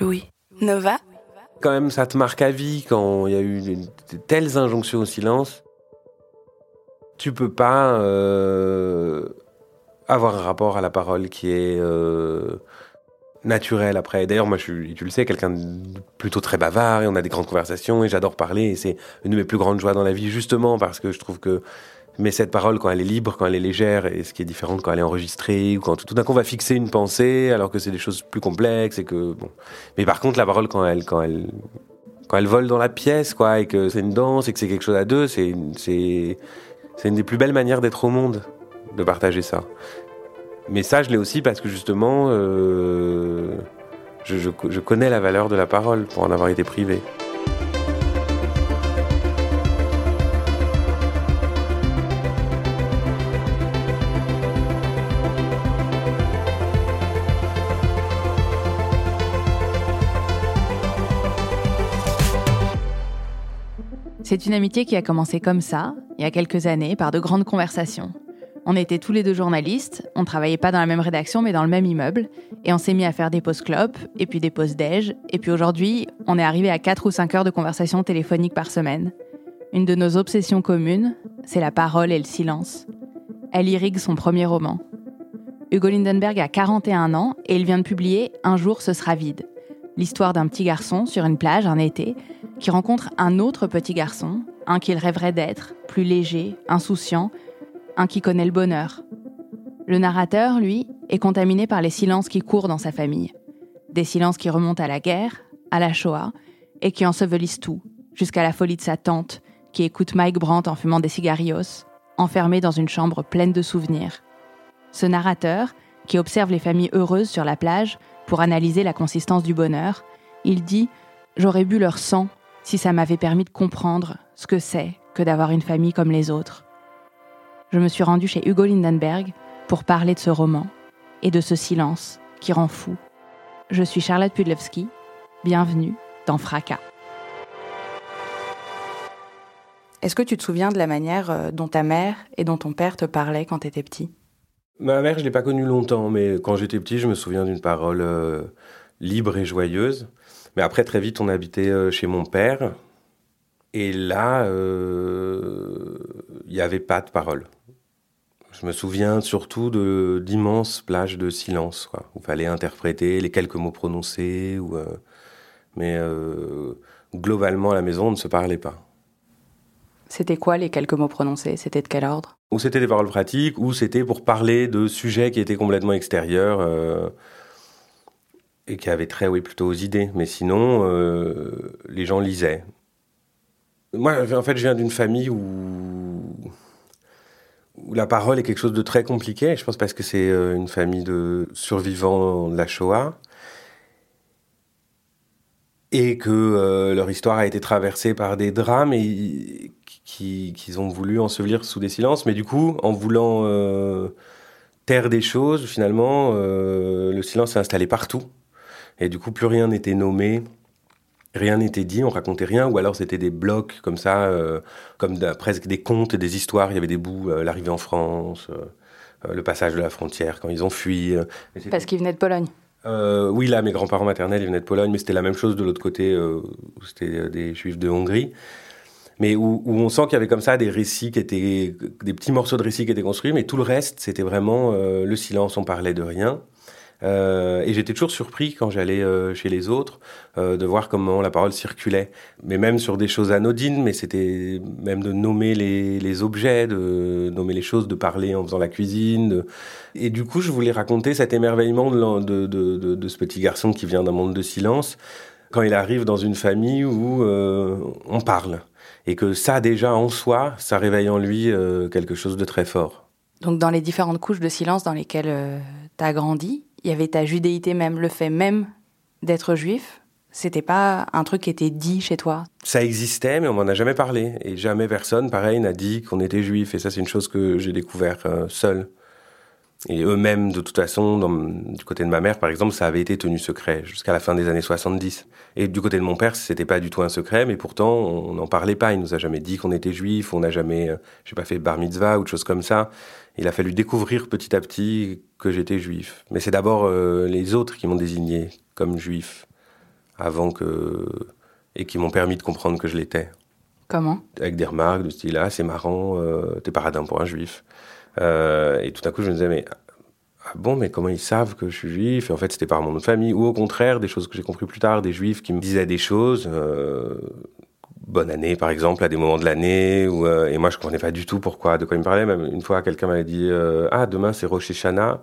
Louis. Nova Quand même, ça te marque à vie quand il y a eu de telles injonctions au silence. Tu peux pas euh, avoir un rapport à la parole qui est euh, naturel après. D'ailleurs, moi, je suis, tu le sais, quelqu'un plutôt très bavard et on a des grandes conversations et j'adore parler et c'est une de mes plus grandes joies dans la vie justement parce que je trouve que mais cette parole, quand elle est libre, quand elle est légère, et ce qui est différent quand elle est enregistrée, ou quand tout d'un coup on va fixer une pensée, alors que c'est des choses plus complexes, et que bon. Mais par contre, la parole, quand elle, quand elle, quand elle vole dans la pièce, quoi, et que c'est une danse, et que c'est quelque chose à deux, c'est, c'est, c'est une des plus belles manières d'être au monde, de partager ça. Mais ça, je l'ai aussi parce que justement, euh, je, je, je connais la valeur de la parole pour en avoir été privé. C'est une amitié qui a commencé comme ça, il y a quelques années, par de grandes conversations. On était tous les deux journalistes, on travaillait pas dans la même rédaction mais dans le même immeuble, et on s'est mis à faire des pauses clopes, et puis des pauses déj, et puis aujourd'hui, on est arrivé à 4 ou 5 heures de conversation téléphonique par semaine. Une de nos obsessions communes, c'est la parole et le silence. Elle irrigue son premier roman. Hugo Lindenberg a 41 ans et il vient de publier Un jour ce sera vide. L'histoire d'un petit garçon sur une plage un été qui rencontre un autre petit garçon, un qu'il rêverait d'être, plus léger, insouciant, un qui connaît le bonheur. Le narrateur, lui, est contaminé par les silences qui courent dans sa famille. Des silences qui remontent à la guerre, à la Shoah, et qui ensevelissent tout, jusqu'à la folie de sa tante, qui écoute Mike Brandt en fumant des cigarillos, enfermé dans une chambre pleine de souvenirs. Ce narrateur, qui observe les familles heureuses sur la plage pour analyser la consistance du bonheur, il dit J'aurais bu leur sang si ça m'avait permis de comprendre ce que c'est que d'avoir une famille comme les autres. Je me suis rendue chez Hugo Lindenberg pour parler de ce roman et de ce silence qui rend fou. Je suis Charlotte Pudlewski. Bienvenue dans Fracas. Est-ce que tu te souviens de la manière euh, dont ta mère et dont ton père te parlaient quand tu étais petit? Ma mère, je l'ai pas connue longtemps, mais quand j'étais petit, je me souviens d'une parole euh, libre et joyeuse. Mais après, très vite, on habitait euh, chez mon père. Et là, euh, il n'y avait pas de parole. Je me souviens surtout de d'immenses plages de silence, quoi, où il fallait interpréter les quelques mots prononcés. Ou, euh, mais euh, globalement, à la maison, on ne se parlait pas. C'était quoi les quelques mots prononcés? C'était de quel ordre? Ou c'était des paroles pratiques, ou c'était pour parler de sujets qui étaient complètement extérieurs euh, et qui avaient trait, oui, plutôt aux idées. Mais sinon, euh, les gens lisaient. Moi, en fait, je viens d'une famille où, la parole est quelque chose de très compliqué. Je pense parce que c'est euh, une famille de survivants de la Shoah et que euh, leur histoire a été traversée par des drames et qui- qu'ils ont voulu ensevelir sous des silences. Mais du coup, en voulant taire des choses, finalement, le silence s'est installé partout. Et du coup, plus rien n'était nommé, rien n'était dit, on racontait rien, ou alors c'était des blocs comme ça, euh, comme presque des contes et des histoires. Il y avait des bouts, euh, l'arrivée en France, euh, le passage de la frontière, quand ils ont fui. Parce qu'ils venaient de Pologne. oui, là, mes grands-parents maternels, ils venaient de Pologne, mais c'était la même chose de l'autre côté, où c'était des juifs de Hongrie. Mais où, où on sent qu'il y avait comme ça des récits qui étaient, des petits morceaux de récits qui étaient construits, mais tout le reste, c'était vraiment le silence, on parlait de rien. Euh, et j'étais toujours surpris quand j'allais euh, chez les autres euh, de voir comment la parole circulait. Mais même sur des choses anodines, mais c'était même de nommer les, les objets, de nommer les choses, de parler en faisant la cuisine. Et du coup, je voulais raconter cet émerveillement de, de, de, ce petit garçon qui vient d'un monde de silence quand il arrive dans une famille où euh, on parle. Et que ça, déjà, en soi, ça réveille en lui euh, quelque chose de très fort. Donc dans les différentes couches de silence dans lesquelles tu as grandi, il y avait ta judéité même, le fait même d'être juif. C'était pas un truc qui était dit chez toi? Ça existait, mais on m'en a jamais parlé. Et jamais personne, pareil, n'a dit qu'on était juif. Et ça, c'est une chose que j'ai découvert euh, seul. Et eux-mêmes, de toute façon, du côté de ma mère, par exemple, ça avait été tenu secret jusqu'à la fin des années 70. Et du côté de mon père, c'était pas du tout un secret, mais pourtant, on n'en parlait pas. Il nous a jamais dit qu'on était juif, on n'a jamais, euh, j'ai pas fait bar mitzvah ou de choses comme ça. Il a fallu découvrir petit à petit que j'étais juif. Mais c'est d'abord euh, les autres qui m'ont désigné comme juif avant que et qui m'ont permis de comprendre que je l'étais. Comment? Avec des remarques de style ah c'est marrant, euh, t'es paradin pour un juif. Euh, et tout à coup, je me disais, mais ah bon, mais comment ils savent que je suis juif? Et en fait, c'était par mon nom de famille. Ou au contraire, des choses que j'ai compris plus tard, des juifs qui me disaient des choses. Euh, bonne année, par exemple, à des moments de l'année. Euh, et moi, je comprenais pas du tout pourquoi, de quoi ils me parlaient. Même une fois, quelqu'un m'avait dit, euh, ah, demain, c'est Rocher Chana.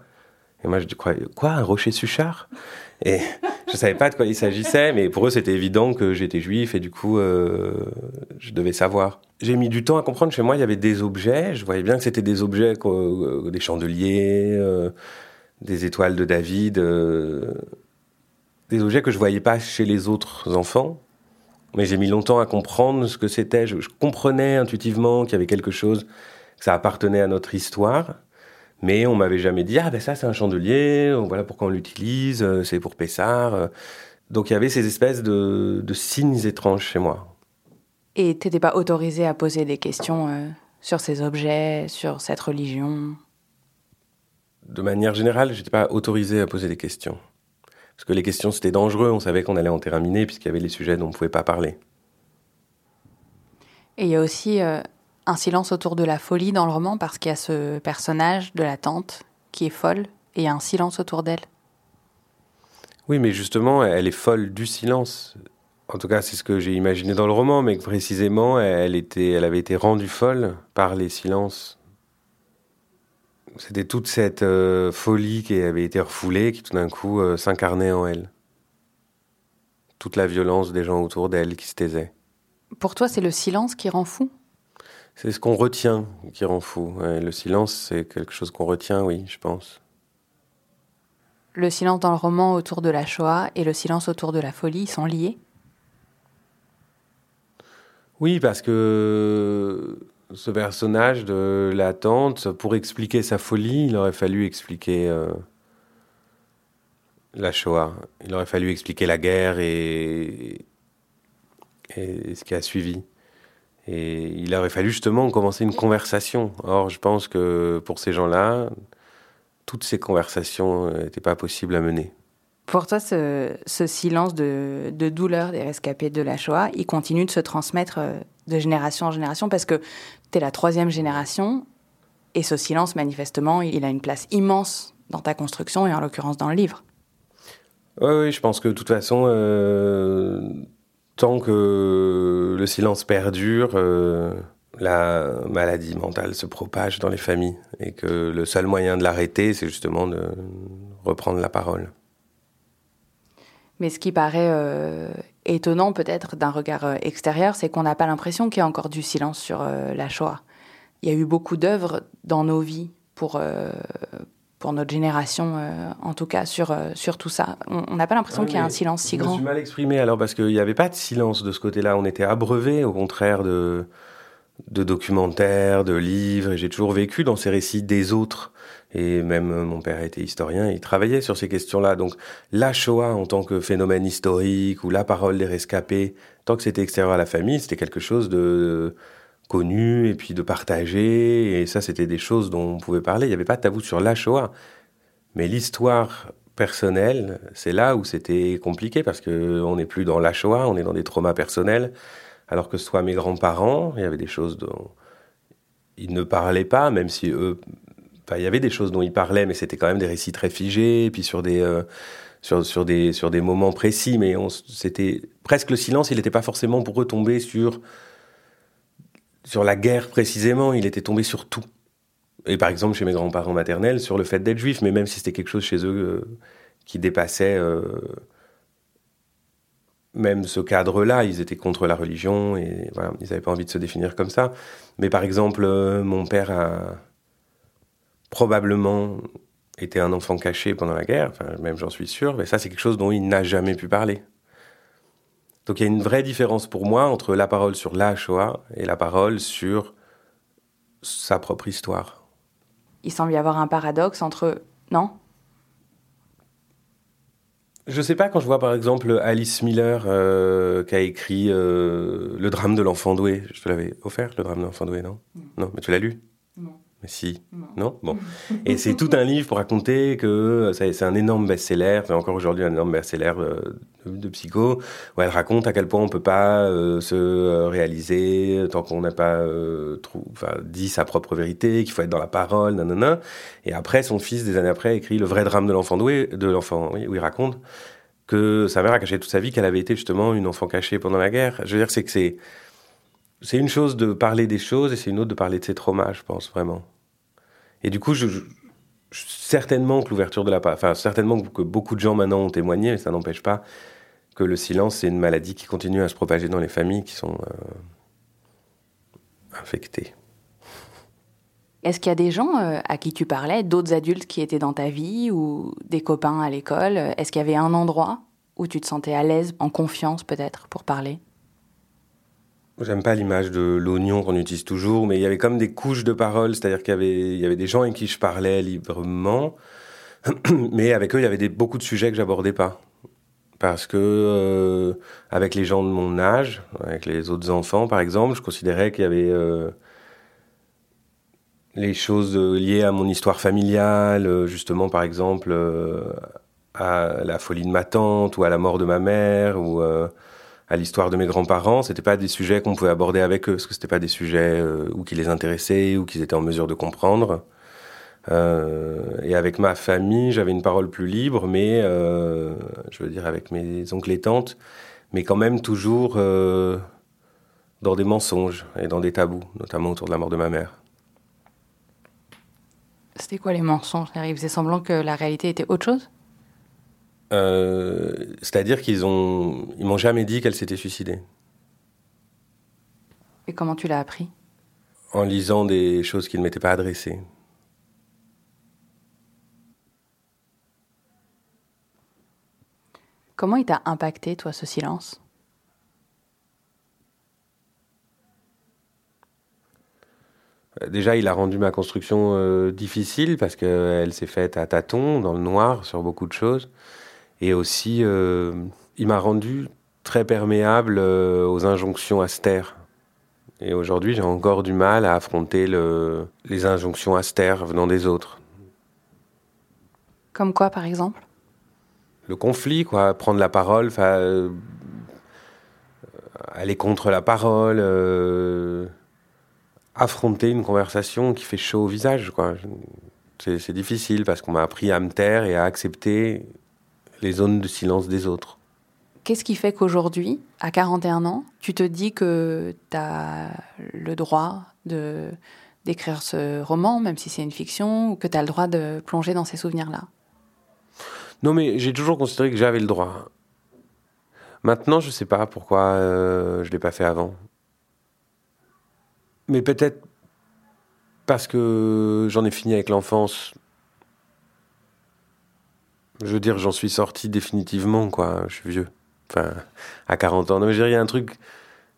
Et moi, je dis, quoi, quoi un rocher Suchard? Et je savais pas de quoi il s'agissait, mais pour eux, c'était évident que j'étais juif et du coup, euh, je devais savoir. J'ai mis du temps à comprendre. Chez moi, il y avait des objets. Je voyais bien que c'était des objets, euh, des chandeliers, euh, des étoiles de David, euh, des objets que je voyais pas chez les autres enfants. Mais j'ai mis longtemps à comprendre ce que c'était. Je, je comprenais intuitivement qu'il y avait quelque chose, que ça appartenait à notre histoire. Mais on m'avait jamais dit ah ben ça c'est un chandelier, voilà pourquoi on l'utilise, euh, c'est pour Pessard. Euh. Donc il y avait ces espèces de, de signes étranges chez moi. Et t'étais pas autorisé à poser des questions euh, sur ces objets, sur cette religion? De manière générale, j'étais pas autorisé à poser des questions. Parce que les questions c'était dangereux, on savait qu'on allait en terminer puisqu'il y avait les sujets dont on ne pouvait pas parler. Et il y a aussi euh, un silence autour de la folie dans le roman parce qu'il y a ce personnage de la tante qui est folle et il y a un silence autour d'elle. Oui, mais justement, elle est folle du silence. En tout cas, c'est ce que j'ai imaginé dans le roman, mais que précisément, elle, était, elle avait été rendue folle par les silences. C'était toute cette euh, folie qui avait été refoulée qui tout d'un coup euh, s'incarnait en elle. Toute la violence des gens autour d'elle qui se taisaient. Pour toi, c'est le silence qui rend fou? C'est ce qu'on retient qui rend fou. Ouais, le silence, c'est quelque chose qu'on retient, oui, je pense. Le silence dans le roman autour de la Shoah et le silence autour de la folie sont liés? Oui, parce que ce personnage de la tante, pour expliquer sa folie, il aurait fallu expliquer euh, la Shoah. Il aurait fallu expliquer la guerre et, et ce qui a suivi. Et il aurait fallu justement commencer une conversation. Or, je pense que pour ces gens-là, toutes ces conversations n'étaient pas possibles à mener. Pour toi, ce, ce silence de, de, douleur des rescapés de la Shoah, il continue de se transmettre euh, de génération en génération parce que tu es la troisième génération et ce silence, manifestement, il a une place immense dans ta construction et en l'occurrence dans le livre. Oui, oui, je pense que de toute façon, euh, tant que le silence perdure, euh, la maladie mentale se propage dans les familles et que le seul moyen de l'arrêter, c'est justement de reprendre la parole. Mais ce qui paraît euh, étonnant peut-être d'un regard euh, extérieur, c'est qu'on n'a pas l'impression qu'il y a encore du silence sur la Shoah. Il y a eu beaucoup d'œuvres dans nos vies pour, pour notre génération, euh, en tout cas, sur, euh, sur tout ça. On n'a pas l'impression Ouais, qu'il y a un silence si Je me grand. suis mal exprimé alors parce qu'il n'y avait pas de silence de ce côté-là. On était abreuvé au contraire de, de documentaires, de livres. Et j'ai toujours vécu dans ces récits des autres. Et même euh, mon père était historien, il travaillait sur ces questions-là. Donc la Shoah en tant que phénomène historique ou la parole des rescapés, tant que c'était extérieur à la famille, c'était quelque chose de connu et puis de partagé. Et ça, c'était des choses dont on pouvait parler. Il n'y avait pas de tabou sur la Shoah. Mais l'histoire personnelle, c'est là où c'était compliqué parce que on n'est plus dans la Shoah, on est dans des traumas personnels. Alors que ce soit mes grands-parents, il y avait des choses dont ils ne parlaient pas, même si eux, enfin, il y avait des choses dont ils parlaient, mais c'était quand même des récits très figés, et puis sur des, euh, sur, sur des, sur des moments précis, mais c'était presque le silence, il n'était pas forcément pour retomber sur, sur la guerre précisément, il était tombé sur tout. Et par exemple, chez mes grands-parents maternels, sur le fait d'être juif, mais même si c'était quelque chose chez eux euh, qui dépassait euh, même ce cadre-là, ils étaient contre la religion et voilà, ils n'avaient pas envie de se définir comme ça. Mais par exemple, euh, mon père a probablement était un enfant caché pendant la guerre, même j'en suis sûr, mais ça c'est quelque chose dont il n'a jamais pu parler. Donc il y a une vraie différence pour moi entre la parole sur la Shoah et la parole sur sa propre histoire. Il semble y avoir un paradoxe entre... Non? Je sais pas quand je vois par exemple Alice Miller euh, qui a écrit euh, Le drame de l'enfant doué. Je te l'avais offert, le drame de l'enfant doué, non? Non, mais tu l'as lu? Mais si. Non, Bon. Et c'est tout un livre pour raconter que c'est un énorme best-seller, c'est encore aujourd'hui un énorme best-seller euh, de, psycho, où elle raconte à quel point on peut pas euh, se euh, réaliser tant qu'on n'a pas dit sa propre vérité, qu'il faut être dans la parole, nanana. Et après, son fils, des années après, écrit Le vrai drame de l'enfant doué, de l'enfant, oui, où il raconte que sa mère a caché toute sa vie qu'elle avait été justement une enfant cachée pendant la guerre. Je veux dire, c'est que c'est c'est une chose de parler des choses et c'est une autre de parler de ses traumas, je pense vraiment. Et du coup, certainement que l'ouverture de la, enfin certainement que beaucoup de gens maintenant ont témoigné, mais ça n'empêche pas que le silence c'est une maladie qui continue à se propager dans les familles qui sont euh, infectées. Est-ce qu'il y a des gens euh, à qui tu parlais, d'autres adultes qui étaient dans ta vie ou des copains à l'école? Est-ce qu'il y avait un endroit où tu te sentais à l'aise, en confiance peut-être, pour parler? J'aime pas l'image de l'oignon qu'on utilise toujours, mais il y avait comme des couches de paroles, c'est-à-dire qu'il y avait, des gens avec qui je parlais librement, mais avec eux, il y avait beaucoup de sujets que j'abordais pas. Parce que, euh, avec les gens de mon âge, avec les autres enfants par exemple, je considérais qu'il y avait euh, les choses liées à mon histoire familiale, justement par exemple euh, à la folie de ma tante ou à la mort de ma mère ou à l'histoire de mes grands-parents, c'était pas des sujets qu'on pouvait aborder avec eux, parce que c'était pas des sujets euh, ou qui les intéressaient ou qu'ils étaient en mesure de comprendre. Euh, et avec ma famille, j'avais une parole plus libre, mais euh, je veux dire avec mes oncles et tantes, mais quand même toujours dans des mensonges et dans des tabous, notamment autour de la mort de ma mère. C'était quoi les mensonges Ils faisaient semblant que la réalité était autre chose? Euh, c'est-à-dire qu'ils ont, ils m'ont jamais dit qu'elle s'était suicidée. Et comment tu l'as appris? En lisant des choses qui ne m'étaient pas adressées. Comment il t'a impacté, toi, ce silence? Euh, Déjà, il a rendu ma construction euh, difficile parce qu'elle s'est faite à tâtons, dans le noir, sur beaucoup de choses. Et aussi, euh, il m'a rendu très perméable euh, aux injonctions astères. Et aujourd'hui, j'ai encore du mal à affronter le, les injonctions astères venant des autres. Comme quoi, par exemple? Le conflit, quoi. Prendre la parole, euh, aller contre la parole, euh, affronter une conversation qui fait chaud au visage, quoi. C'est difficile parce qu'on m'a appris à me taire et à accepter les zones de silence des autres. Qu'est-ce qui fait qu'aujourd'hui, à 41 ans, tu te dis que tu as le droit de d'écrire ce roman, même si c'est une fiction, ou que tu as le droit de plonger dans ces souvenirs-là? Non, mais j'ai toujours considéré que j'avais le droit. Maintenant, je ne sais pas pourquoi euh, je ne l'ai pas fait avant. Mais peut-être parce que j'en ai fini avec l'enfance je veux dire, j'en suis sorti définitivement, quoi. Je suis vieux. Enfin, à 40 ans. Non, mais il y a un truc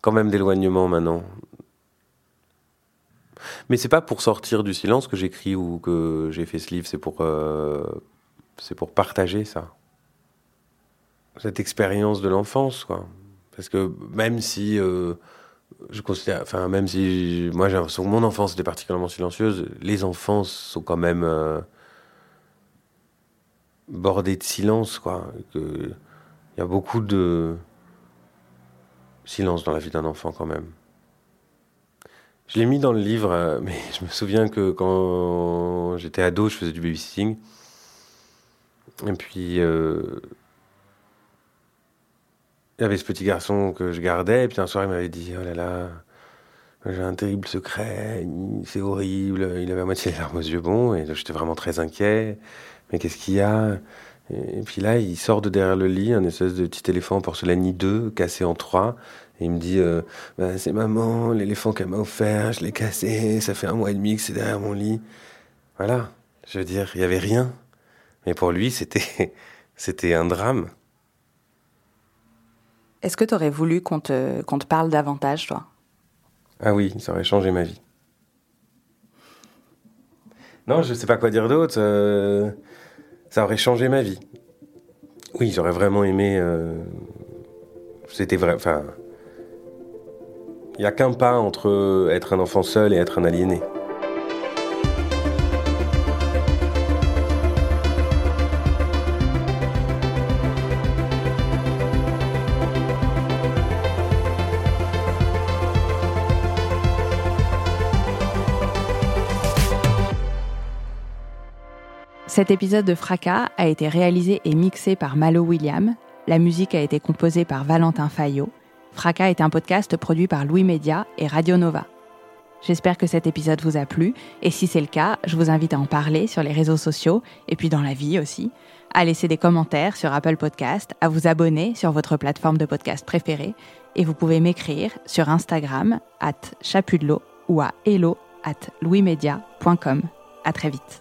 quand même d'éloignement maintenant. Mais c'est pas pour sortir du silence que j'écris ou que j'ai fait ce livre, c'est pour, euh, pour partager ça. Cette expérience de l'enfance, quoi. Parce que même si euh, je considère, enfin, même si moi j'ai l'impression que mon enfance était particulièrement silencieuse, les enfants sont quand même. Euh, bordé de silence, quoi. Il y a beaucoup de silence dans la vie d'un enfant quand même. Je l'ai mis dans le livre, euh, mais je me souviens que quand j'étais ado, je faisais du babysitting. Et puis, euh, il y avait ce petit garçon que je gardais, et puis un soir, il m'avait dit Oh là là, j'ai un terrible secret, c'est horrible. Il avait à moitié les larmes aux yeux, bon, et j'étais vraiment très inquiet mais qu'est-ce qu'il y a? Et puis là, il sort de derrière le lit un espèce de petit éléphant en porcelaine 2, cassé en trois. Et il me dit euh, bah, C'est maman, l'éléphant qu'elle m'a offert, je l'ai cassé, ça fait un mois et demi que c'est derrière mon lit. Voilà, je veux dire, il n'y avait rien. Mais pour lui, c'était, c'était un drame. Est-ce que tu aurais voulu qu'on te, qu'on te parle davantage, toi? Ah oui, ça aurait changé ma vie. Non, je sais pas quoi dire d'autre. euh, ça aurait changé ma vie. Oui, j'aurais vraiment aimé. euh, C'était vrai. Enfin. Il n'y a qu'un pas entre être un enfant seul et être un aliéné. Cet épisode de Fracas a été réalisé et mixé par Malo William. La musique a été composée par Valentin Fayot. Fracas est un podcast produit par Louis Média et Radio Nova. J'espère que cet épisode vous a plu et si c'est le cas, je vous invite à en parler sur les réseaux sociaux et puis dans la vie aussi, à laisser des commentaires sur Apple Podcast, à vous abonner sur votre plateforme de podcast préférée et vous pouvez m'écrire sur Instagram at chapudelot ou à hello at louismedia.com. À très vite.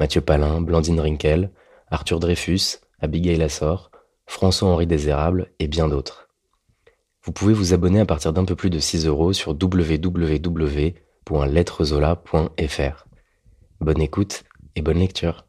Mathieu Palin, Blandine Rinkel, Arthur Dreyfus, Abigail Assor, François-Henri Désérable et bien d'autres. Vous pouvez vous abonner à partir d'un peu plus de 6 euros sur www.lettrezola.fr. Bonne écoute et bonne lecture.